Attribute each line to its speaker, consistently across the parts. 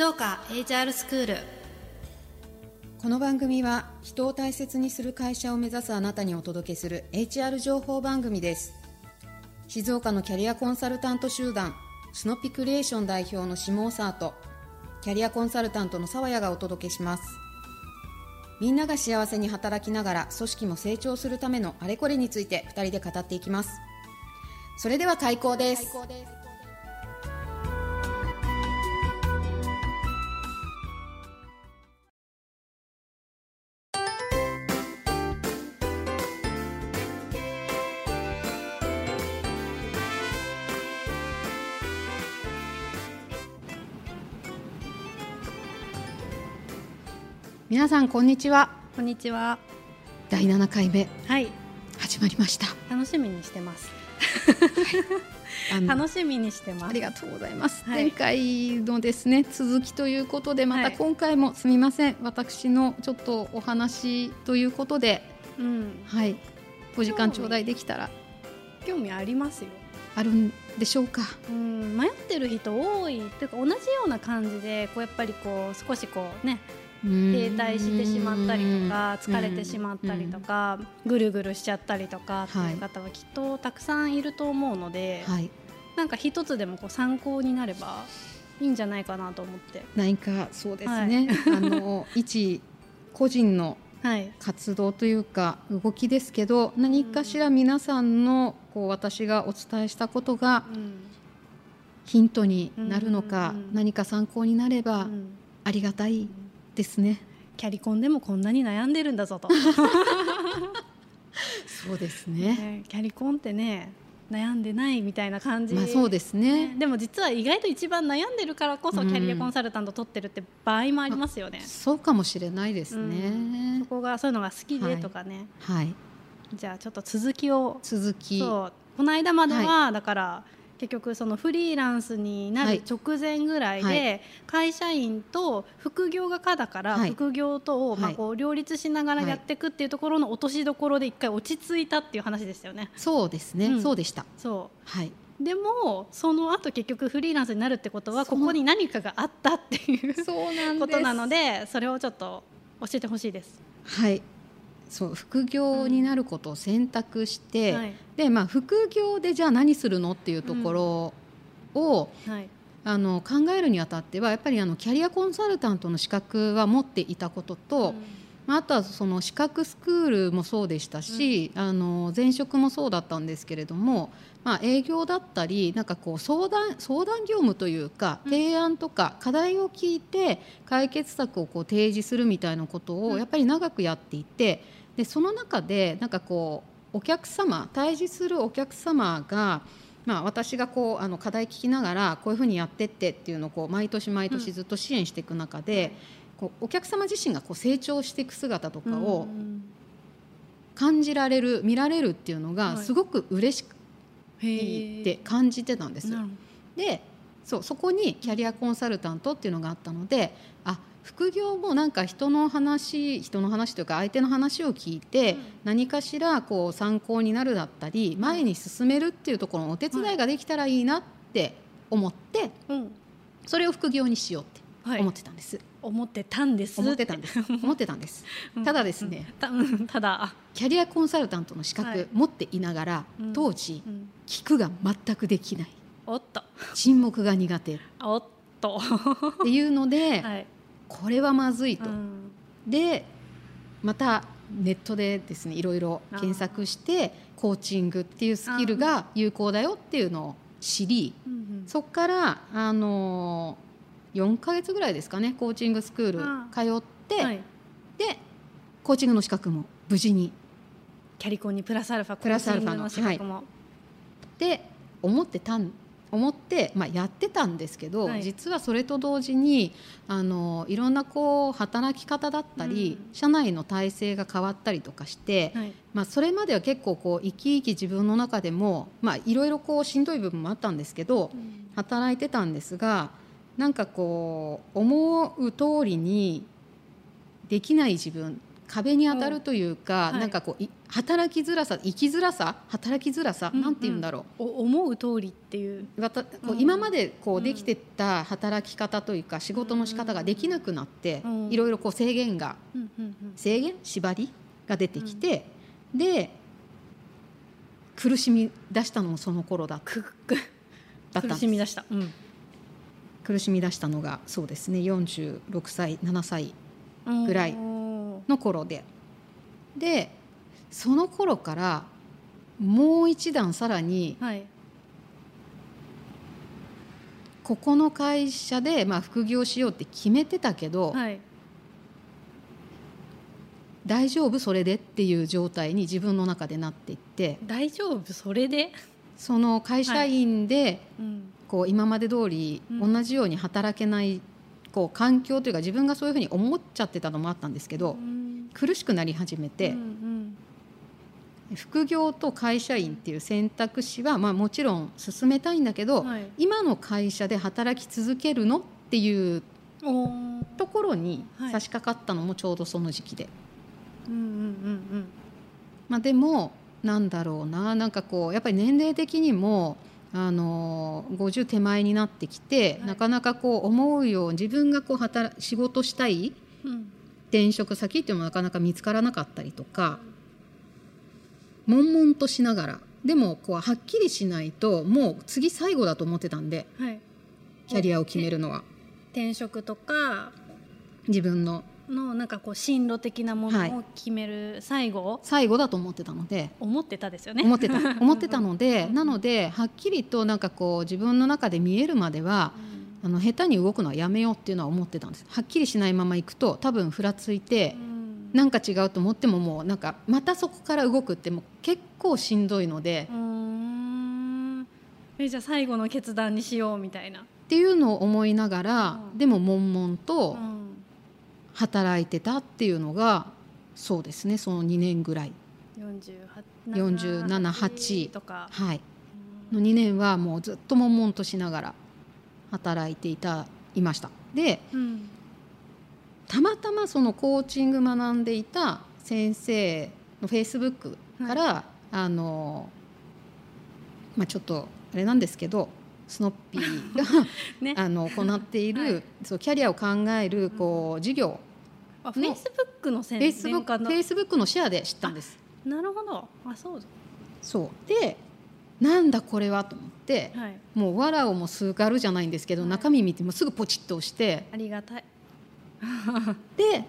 Speaker 1: 静岡 HR スクール
Speaker 2: この番組は人を大切にする会社を目指すあなたにお届けする HR 情報番組です。静岡のキャリアコンサルタント集団スノピクリエーション代表の下尾沢とキャリアコンサルタントの沢谷がお届けします。みんなが幸せに働きながら組織も成長するためのあれこれについて2人で語っていきます。それでは開講です皆さんこんにちは。
Speaker 1: こんにちは。
Speaker 2: 第7回目。
Speaker 1: はい。
Speaker 2: 始まりました。
Speaker 1: 楽しみにしてます。
Speaker 2: あの
Speaker 1: 楽しみにしてます。
Speaker 2: ありがとうございます、
Speaker 1: はい。
Speaker 2: 前回のですね続きということでまた
Speaker 1: はい。
Speaker 2: 今回もすみません、私のちょっとお話ということで。
Speaker 1: うん。
Speaker 2: はい。お時間頂戴できたら。
Speaker 1: 興味ありますよ。
Speaker 2: あるんでしょうか？
Speaker 1: うん。迷ってる人多い。っていうか同じような感じでこうやっぱりこう少しこうね停滞してしまったりとか疲れてしまったりとかぐるぐるしちゃったりとかっていう方はきっとたくさんいると思うので、
Speaker 2: はい。
Speaker 1: なんか一つでもこう参考になればいいんじゃないかなと思って。
Speaker 2: 何かそうですね、あの一個人の
Speaker 1: はい。
Speaker 2: 活動というか動きですけど何かしら皆さんのこう私がお伝えしたことが
Speaker 1: うん。
Speaker 2: ヒントになるのか、何か参考になれば
Speaker 1: うん。
Speaker 2: ありがたいですね。
Speaker 1: キャリコンでもこんなに悩んでるんだぞと、
Speaker 2: そうですね。
Speaker 1: ねキャリコンってね悩んでないみたいな感じ、
Speaker 2: まあそうですね。
Speaker 1: でも実は意外と一番悩んでるからこそ
Speaker 2: うん
Speaker 1: キャリアコンサルタント取ってるって場合もありますよね、
Speaker 2: そうかもしれないです
Speaker 1: う
Speaker 2: ね
Speaker 1: そ。こがそういうのが好き
Speaker 2: はい
Speaker 1: でとかね、
Speaker 2: はい。
Speaker 1: じゃあちょっと続きを
Speaker 2: 続き。
Speaker 1: そうこの間までは、だから結局そのフリーランスになる直前ぐらいで会社員と副業が可だから
Speaker 2: はい
Speaker 1: 副業とをまあ
Speaker 2: はい
Speaker 1: こう両立しながらやっていくっていうところの落としどころで一回落ち着いたっていう話でしたよね。
Speaker 2: そうですね、
Speaker 1: うん
Speaker 2: そうでした。
Speaker 1: そ
Speaker 2: はい。
Speaker 1: うでもその後結局フリーランスになるってことはここに何かがあったっていう
Speaker 2: そうなん
Speaker 1: ことなのでそれをちょっと教えてほしいです。
Speaker 2: はい。そう副業になることを選択して、
Speaker 1: はい。
Speaker 2: でまあ副業でじゃあ何するのっていうところを、
Speaker 1: はい。
Speaker 2: あの考えるにあたってはやっぱりあのキャリアコンサルタントの資格は持っていたことと、まああとはその資格スクールもそうでしたし、あの前職もそうだったんですけれども、まあ、営業だったりなんかこう相談相談業務というか
Speaker 1: うん。
Speaker 2: 提案とか課題を聞いて解決策をこう提示するみたいなこと
Speaker 1: うん。
Speaker 2: をやっぱり長くやっていてでその中でなんかこうお客様対峙するお客様がまあ、私がこうあの課題聞きながらこういうふうにやってってっていうのをこう毎年毎年ずっと支援していく中で、こうお客様自身がこう成長していく姿とかを
Speaker 1: うん。
Speaker 2: 感じられる見られるっていうのが
Speaker 1: はい。
Speaker 2: すごく嬉しく
Speaker 1: へ
Speaker 2: い
Speaker 1: ー
Speaker 2: いって感じてたんです。でそうそこにキャリアコンサルタントっていうのがあったのであ副業もなんか人の話人の話というか相手の話を聞いて、
Speaker 1: うん。
Speaker 2: 何かしらこう参考になるだったり前に進めるっていうところのお手伝いができたらいいなって思ってそれを副業にしようって
Speaker 1: はい。
Speaker 2: 思ってたんです、
Speaker 1: 思ってたんです
Speaker 2: 思ってたんです。思ってたんです。ただですね、
Speaker 1: ただ、
Speaker 2: キャリアコンサルタントの資
Speaker 1: はい。
Speaker 2: 格持っていながら、
Speaker 1: うん。
Speaker 2: 当時
Speaker 1: うん。
Speaker 2: 聞くが全くできない。
Speaker 1: おっと。
Speaker 2: 沈黙が苦手。っ
Speaker 1: おっと。
Speaker 2: ていうので、
Speaker 1: はい、
Speaker 2: これはまずいと、
Speaker 1: うん。
Speaker 2: でまたネットでですねいろいろ検索してコーチングっていうスキルが有効だよっていうのを知りそこからあの4ヶ月ぐらいですかねコーチングスクール
Speaker 1: あ
Speaker 2: 通って、
Speaker 1: はい、
Speaker 2: でコーチングの資格も無事に。
Speaker 1: キャリコンにプラスアルファ
Speaker 2: プラスアルファの
Speaker 1: コーチングの資格も、
Speaker 2: で思ってたん思って、まあ、やってたんですけど、
Speaker 1: はい。
Speaker 2: 実はそれと同時にあのいろんなこう働き方だったり、
Speaker 1: うん。
Speaker 2: 社内の体制が変わったりとかして、
Speaker 1: はい。
Speaker 2: まあ、それまでは結構こう生き生き自分の中でも、まあ、いろいろこうしんどい部分もあったんですけど働いてたんですがなんかこう思う通りにできない自分壁に当たるというか、
Speaker 1: はい。
Speaker 2: なんかこうい働きづらさ生きづらさ働きづらさ、
Speaker 1: うん
Speaker 2: なんて言うんだろう。
Speaker 1: お思う通りっていう。
Speaker 2: こう
Speaker 1: うん
Speaker 2: 今までこ
Speaker 1: う
Speaker 2: うんできてた働き方というか仕事の仕方ができなくなって
Speaker 1: うん。
Speaker 2: いろいろこう制限が
Speaker 1: うんうんうん。
Speaker 2: 制限？縛りが出てきてで苦しみ出したのもその頃だ。
Speaker 1: 苦しみ出した、うん
Speaker 2: 苦しみ出したのがそうですね。46歳7歳ぐらいの頃で。でその頃からもう一段さらに
Speaker 1: はい。
Speaker 2: ここの会社でまあ副業しようって決めてたけど、
Speaker 1: はい。
Speaker 2: 大丈夫それでっていう状態に自分の中でなっていって。
Speaker 1: 大丈夫それで、
Speaker 2: その会社員で
Speaker 1: うん
Speaker 2: こう今まで通り
Speaker 1: うん
Speaker 2: 同じように働けないこう環境というか自分がそういうふうに思っちゃってたのもあったんですけど
Speaker 1: うん。
Speaker 2: 苦しくなり始めて副業と会社員っていう選択肢はまあもちろん進めたいんだけど
Speaker 1: はい、
Speaker 2: 今の会社で働き続けるのっていうところに
Speaker 1: はい。
Speaker 2: 差し掛かったのもちょうどその時期で。まあ、でもなんだろうななんかこうやっぱり年齢的にもあの50手前になってきて、
Speaker 1: はい。
Speaker 2: なかなかこう思うように自分がこう働仕事したい
Speaker 1: うんうん。
Speaker 2: 転職先っていうのもなかなか見つからなかったりとか悶々としながらでもこうはっきりしないともう次最後だと思ってたんで
Speaker 1: はい。
Speaker 2: キャリアを決めるのは。
Speaker 1: 転職とか
Speaker 2: 自分の
Speaker 1: のなんかこう進路的なも
Speaker 2: はい。
Speaker 1: のを決める最後、
Speaker 2: 最後だと思ってたので。
Speaker 1: 思ってたですよね。
Speaker 2: 思ってた。思ってたので
Speaker 1: うん。
Speaker 2: なのではっきりとなんかこう自分の中で見えるまではあの下手に動くのはやめようっていうのは思ってたんです。はっきりしないまま行くと多分ふらついて
Speaker 1: うん。
Speaker 2: なんか違うと思ってももうなんかまたそこから動くってもう結構しんどいので。
Speaker 1: えじゃあ最後の決断にしようみたいな、
Speaker 2: っていうのを思いながら
Speaker 1: うん。
Speaker 2: でも悶々
Speaker 1: う
Speaker 2: と
Speaker 1: ん
Speaker 2: 働いてたっていうのがそうですねその2年ぐらい。
Speaker 1: 48
Speaker 2: 47 8
Speaker 1: とか、
Speaker 2: はい。
Speaker 1: うん。
Speaker 2: の2年はもうずっと悶々としながら働いていたいました。で
Speaker 1: うん。
Speaker 2: たまたまそのコーチング学んでいた先生のフェイスブックから、あのまあ、ちょっとあれなんですけどスノッピー。が
Speaker 1: ね。
Speaker 2: あの行っている、
Speaker 1: はい。
Speaker 2: そうキャリアを考えるこう授業。
Speaker 1: あフェイスブックの宣伝
Speaker 2: フェイスブックのシェアで知ったんです。
Speaker 1: なるほど。あそう。だ
Speaker 2: そう。でなんだこれはと思って
Speaker 1: はい。
Speaker 2: もうわらをもすがるじゃないんですけど、
Speaker 1: はい。
Speaker 2: 中身見てもすぐポチッと押して。
Speaker 1: ありがたい。
Speaker 2: で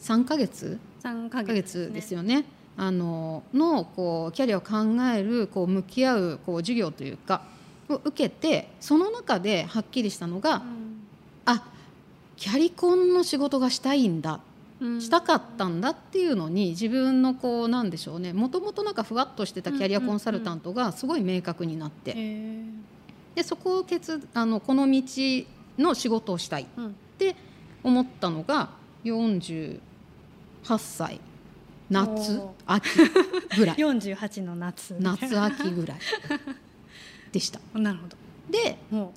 Speaker 2: 3ヶ月
Speaker 1: ？3ヶ
Speaker 2: 1ヶ
Speaker 1: 月
Speaker 2: 月ですよね。あののこうキャリアを考えるこう向き合うこう授業というかを受けてその中ではっきりしたのが、あキャリコンの仕事がしたいんだ。
Speaker 1: うん。
Speaker 2: したかったんだっていうのに自分のこうなんでしょうね。もともとなんかふわっとしてたキャリアコンサルタントがすごい明確になって、
Speaker 1: へえ。
Speaker 2: でそこを決あのこの道の仕事をしたいっ
Speaker 1: うん。
Speaker 2: て思ったのが48歳。夏秋ぐらい。
Speaker 1: 48の夏。
Speaker 2: 夏秋ぐらい でした。
Speaker 1: なるほど。
Speaker 2: で
Speaker 1: も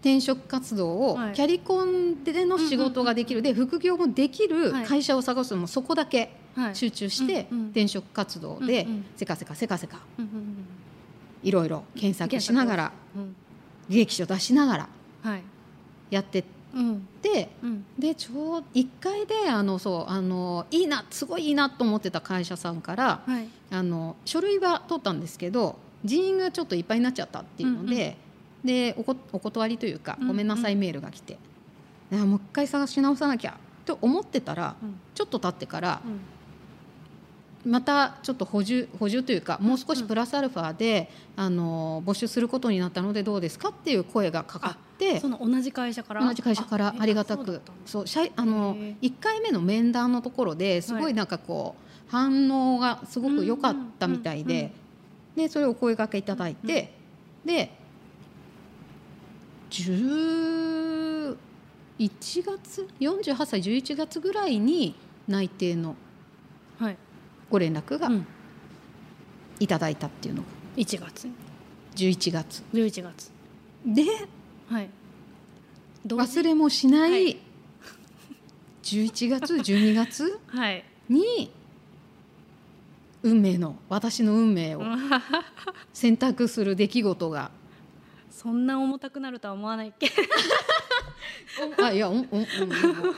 Speaker 2: 転職活動を
Speaker 1: はい。
Speaker 2: キャリコンでの仕事ができる、で副業もできる
Speaker 1: はい。
Speaker 2: 会社を探すのもそこだけ集中して転職活動でせかせかせかせかいろいろ検索しながら履歴書出しながら
Speaker 1: はい。
Speaker 2: やってっ
Speaker 1: うん。
Speaker 2: て
Speaker 1: うん。
Speaker 2: でちょう1回であのそうあのいいなすごいいいなと思ってた会社さんから
Speaker 1: はい。
Speaker 2: あの書類は取ったんですけど人員がちょっといっぱいになっちゃったっていうので,、でおこお断りというか
Speaker 1: うんうん。
Speaker 2: ごめんなさいメールが来て、いやもう一回探し直さなきゃと思ってたら
Speaker 1: うん。
Speaker 2: ちょっと経ってから
Speaker 1: うん。
Speaker 2: またちょっと補充補充というかもう少しプラスアルファで、あの募集することになったのでどうですかっていう声がかかって
Speaker 1: その同じ会社から？
Speaker 2: 同じ会社からありがたく。そう社あの
Speaker 1: へ
Speaker 2: 1回目の面談のところですご
Speaker 1: はい。い
Speaker 2: なんかこう、反応がすごく良かったみたい
Speaker 1: うんうんうん
Speaker 2: ででそれをお声掛けいただいて、で11月48歳11月ぐらいに内定の
Speaker 1: はい、
Speaker 2: ご連絡が
Speaker 1: うん、
Speaker 2: いただいたっていうのが。
Speaker 1: 1月
Speaker 2: 11月。
Speaker 1: 11月。
Speaker 2: で
Speaker 1: はい。
Speaker 2: 忘れもしない、
Speaker 1: はい。
Speaker 2: 11月12月
Speaker 1: はい。
Speaker 2: に運命の私の運命を選択する出来事が。
Speaker 1: そんな重たくなるとは思わないっけ
Speaker 2: あいやうんうん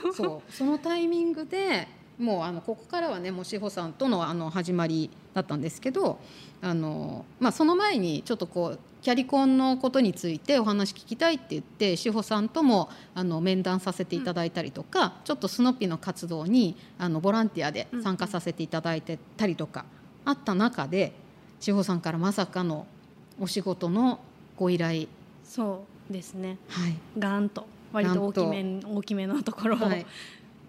Speaker 2: うんそう。そのタイミングでもうあのここからはねもう志保さんとのあの始まりだったんですけどあの、まあ、その前にちょっとこうキャリコンのことについてお話聞きたいって言って志保さんともあの面談させていただいたりとか、ちょっとスノッピの活動にあのボランティアで参加させていただいてたりとかあった中で志保さんからまさかのお仕事のご依頼。
Speaker 1: そうですね。
Speaker 2: はい。
Speaker 1: ガーンと割と大きめ大きめのところを、
Speaker 2: はい。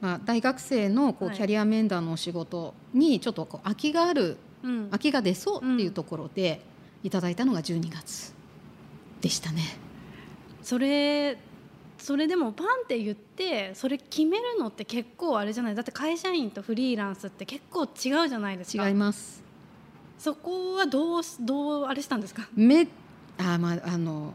Speaker 2: まあ、大学生のこう
Speaker 1: はい。
Speaker 2: キャリア面談のお仕事にちょっとこう空きがある
Speaker 1: うん。
Speaker 2: 空きが出そうっていうところでいただいたのが12月でしたね。
Speaker 1: それそれでもパンって言ってそれ決めるのって結構あれじゃない？だって会社員とフリーランスって結構違うじゃないですか。
Speaker 2: 違います。
Speaker 1: そこはどうしどうあれしたんですか？
Speaker 2: めあまああの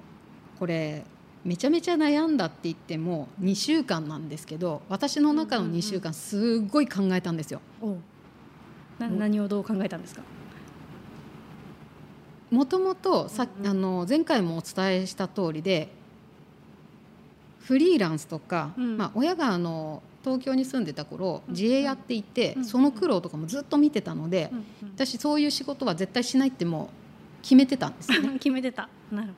Speaker 2: これめちゃめちゃ悩んだって言っても2週間なんですけど私の中の2週間すごい考えたんですよ。
Speaker 1: おな
Speaker 2: う。ん
Speaker 1: 何をどう考えたんですか？
Speaker 2: もともとさ
Speaker 1: うんうん。
Speaker 2: あの前回もお伝えした通りでフリーランスとか、
Speaker 1: うん。
Speaker 2: まあ、親があの東京に住んでた頃
Speaker 1: うん。
Speaker 2: 自営やっていて、
Speaker 1: うん。
Speaker 2: その苦労とかもずっと見てたので、私そういう仕事は絶対しないってもう決めてたんですよね。
Speaker 1: 決めてた。なる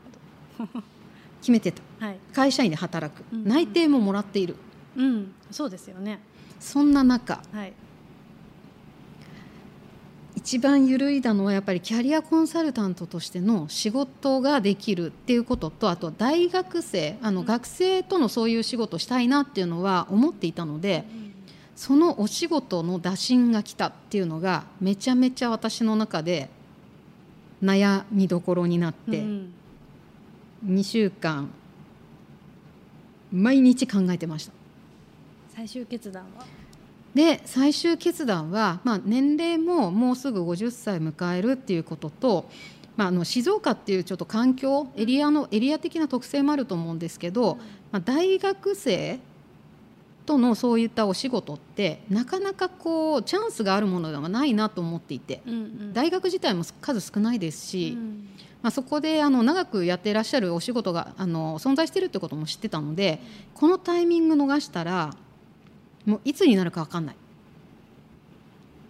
Speaker 1: ほ
Speaker 2: 決めてた。
Speaker 1: どはい。
Speaker 2: 会社員で働く、内定ももらっている。
Speaker 1: うん。そうですよね。
Speaker 2: そんな中
Speaker 1: はい
Speaker 2: 一番揺るいだのはやっぱりキャリアコンサルタントとしての仕事ができるっていうこととあと大学生あの
Speaker 1: うん
Speaker 2: 学生とのそういう仕事をしたいなっていうのは思っていたのでそのお仕事の打診が来たっていうのがめちゃめちゃ私の中で悩みどころになって
Speaker 1: うん。
Speaker 2: 2週間毎日考えてました。
Speaker 1: 最終決断は？
Speaker 2: で最終決断は、まあ、年齢ももうすぐ50歳迎えるっていうことと、まあ、あの静岡っていうちょっと環境エリアのエリア的な特性もあると思うんですけど、まあ、大学生とのそういったお仕事ってなかなかこうチャンスがあるものではないなと思っていて
Speaker 1: うんうん。
Speaker 2: 大学自体も数少ないです
Speaker 1: う
Speaker 2: し、
Speaker 1: ん。
Speaker 2: まあ、そこであの長くやっていらっしゃるお仕事があの存在しているってことも知ってたのでこのタイミング逃したらもういつになるか分かんない。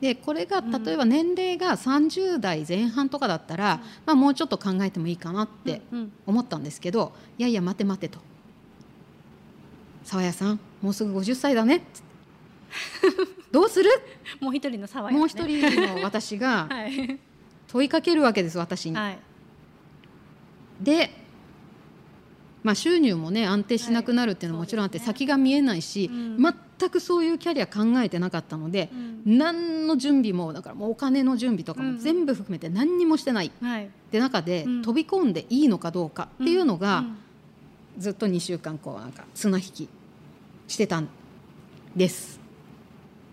Speaker 2: でこれが
Speaker 1: うん。
Speaker 2: 例えば年齢が30代前半とかだったら、まあ、もうちょっと考えてもいいかなって
Speaker 1: うん
Speaker 2: 思ったんですけどいやいや待て待てと「沢谷さんもうすぐ50歳だね」どうする？
Speaker 1: もう一人の沢谷
Speaker 2: もう一人の私が
Speaker 1: はい。
Speaker 2: 問いかけるわけです私に。
Speaker 1: はい。
Speaker 2: で、まあ、収入もね安定しなくなるっていうのももちろんあって、先が見えないし、
Speaker 1: うん
Speaker 2: 全くそういうキャリア考えてなかったので
Speaker 1: う、ん。
Speaker 2: 何の準備もだからもうお金の準備とかも全部含めて何にもしてない
Speaker 1: はい。
Speaker 2: って中で、
Speaker 1: うん。
Speaker 2: 飛び込んでいいのかどうかっていうのが、
Speaker 1: ん。
Speaker 2: ずっと2週間こうなんか綱引きしてたんです。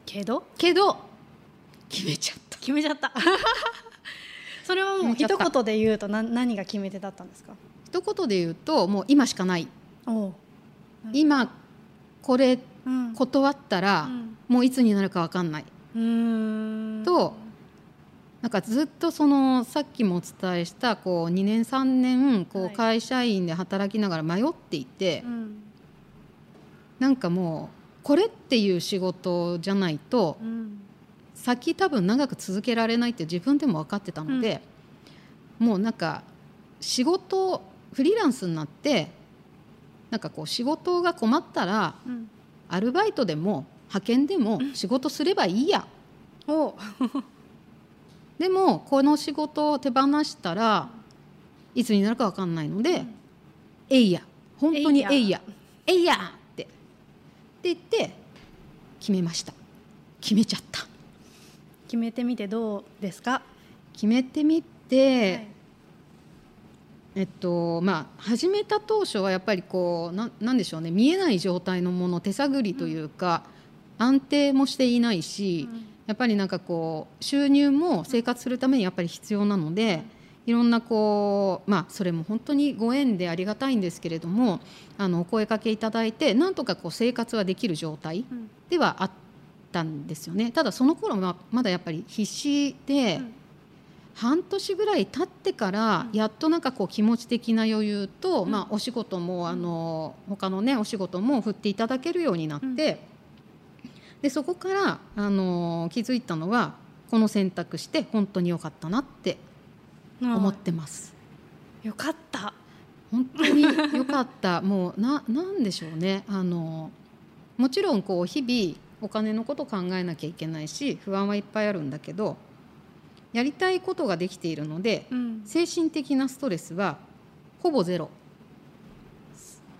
Speaker 1: けど？
Speaker 2: けど決めちゃった。
Speaker 1: 決めちゃった。それはもう一言で言うとな何が決め手だったんですか？
Speaker 2: 一言で言うともう今しかない。今これ
Speaker 1: うん
Speaker 2: 断ったら、
Speaker 1: うん。
Speaker 2: もういつになるか分かんない。となんかずっとそのさっきもお伝えしたこう2年3年こ
Speaker 1: はい。
Speaker 2: う会社員で働きながら迷っていて、
Speaker 1: うん。
Speaker 2: なんかもうこれっていう仕事じゃないと
Speaker 1: うん。
Speaker 2: 先多分長く続けられないって自分でも分かってたので、もうなんか仕事フリーランスになってなんかこう仕事が困ったら
Speaker 1: うん
Speaker 2: アルバイトでも派遣でも仕事すればいいや。
Speaker 1: お。う
Speaker 2: でもこの仕事を手放したらいつになるか分かんないので「えいや。本当にえいや。えいや!」って。って言って決めました。決めちゃった。
Speaker 1: 決めてみてどうですか？
Speaker 2: 決めてみて、
Speaker 1: はい
Speaker 2: えっとまあ始めた当初はやっぱりこうななんでしょうね見えない状態のもの手探りというか、安定もしていないし、
Speaker 1: うん。
Speaker 2: やっぱりなんかこう収入も生活するためにやっぱり必要なのでいろんなこうまあそれも本当にご縁でありがたいんですけれどもあのお声かけいただいてなんとかこう生活はできる状態
Speaker 1: うん。
Speaker 2: ではあったんですよね。ただその頃はまだやっぱり必死で、
Speaker 1: うん
Speaker 2: 半年ぐらい経ってから
Speaker 1: うん。
Speaker 2: やっとなんかこう気持ち的な余裕と、
Speaker 1: うん。
Speaker 2: まあ、お仕事もあの他のねお仕事も振っていただけるようになって、でそこからあの気づいたのはこの選択して本当に良かったなって思ってます。
Speaker 1: よかった。
Speaker 2: 本当に良かった。もうななんでしょうね。あのもちろんこう日々お金のこと考えなきゃいけないし不安はいっぱいあるんだけどやりたいことができているので
Speaker 1: うん。
Speaker 2: 精神的なストレスはほぼゼロ。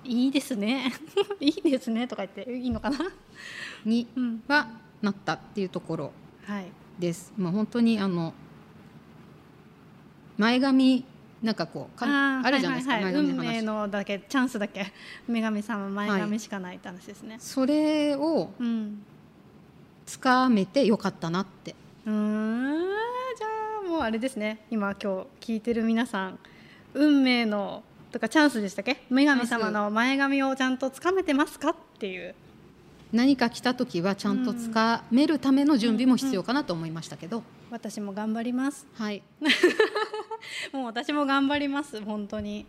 Speaker 1: いいですね。いいですね。とか言っていいのかな？
Speaker 2: に
Speaker 1: うん
Speaker 2: はなったっていうところ
Speaker 1: はい。
Speaker 2: です。まあ、本当にあの前髪なんかこうか
Speaker 1: ー
Speaker 2: あるじゃないですか、
Speaker 1: ははは
Speaker 2: 前髪の話。
Speaker 1: 運命のだけチャンスだけ。女神様前髪しかないって話ですね、
Speaker 2: それを
Speaker 1: うん。
Speaker 2: つかめてよかったなって。
Speaker 1: うーんもうあれですね。今今日聞いてる皆さん運命のとかチャンスでしたっけ？女神様の前髪をちゃんとつかめてますかっていう。
Speaker 2: 何か来た時はちゃんとつかめるための準備も必要かなと思いましたけど、
Speaker 1: 私も頑張ります。
Speaker 2: はい。
Speaker 1: もう私も頑張ります。本当に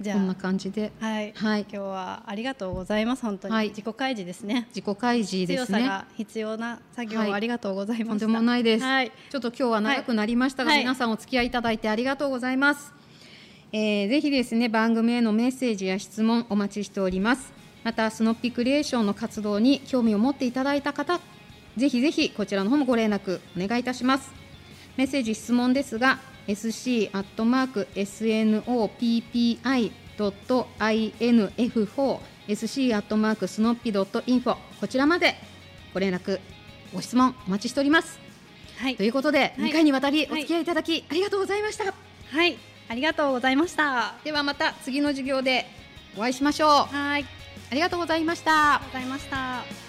Speaker 1: じゃ
Speaker 2: こんな
Speaker 1: あ
Speaker 2: 感じで。
Speaker 1: はい、
Speaker 2: はい。
Speaker 1: 今日はありがとうございます。本当に、
Speaker 2: はい。
Speaker 1: 自己開示ですね。
Speaker 2: 自己開示ですね。
Speaker 1: 必要な作業
Speaker 2: はい。
Speaker 1: をありがとうございました、
Speaker 2: とんでもないです、
Speaker 1: はい。
Speaker 2: ちょっと今日は長くなりましたが、
Speaker 1: はい。
Speaker 2: 皆さんお付き合いいただいてありがとうございます、えーぜひですね番組へのメッセージや質問お待ちしております。またスノッピクリエーションの活動に興味を持っていただいた方ぜひぜひこちらの方もご連絡お願いいたします。メッセージ質問ですが sc アットマーク snoppi.info sc アットマークスノッピドットインフォこちらまでご連絡ご質問お待ちしております。
Speaker 1: はい。
Speaker 2: ということで、
Speaker 1: はい。
Speaker 2: 2回にわたりお付き合いいただき、ありがとうございました。
Speaker 1: はい。ありがとうございました。
Speaker 2: ではまた次の授業でお会いしましょう。
Speaker 1: はい。あり
Speaker 2: ありがとうございました。
Speaker 1: がとうございました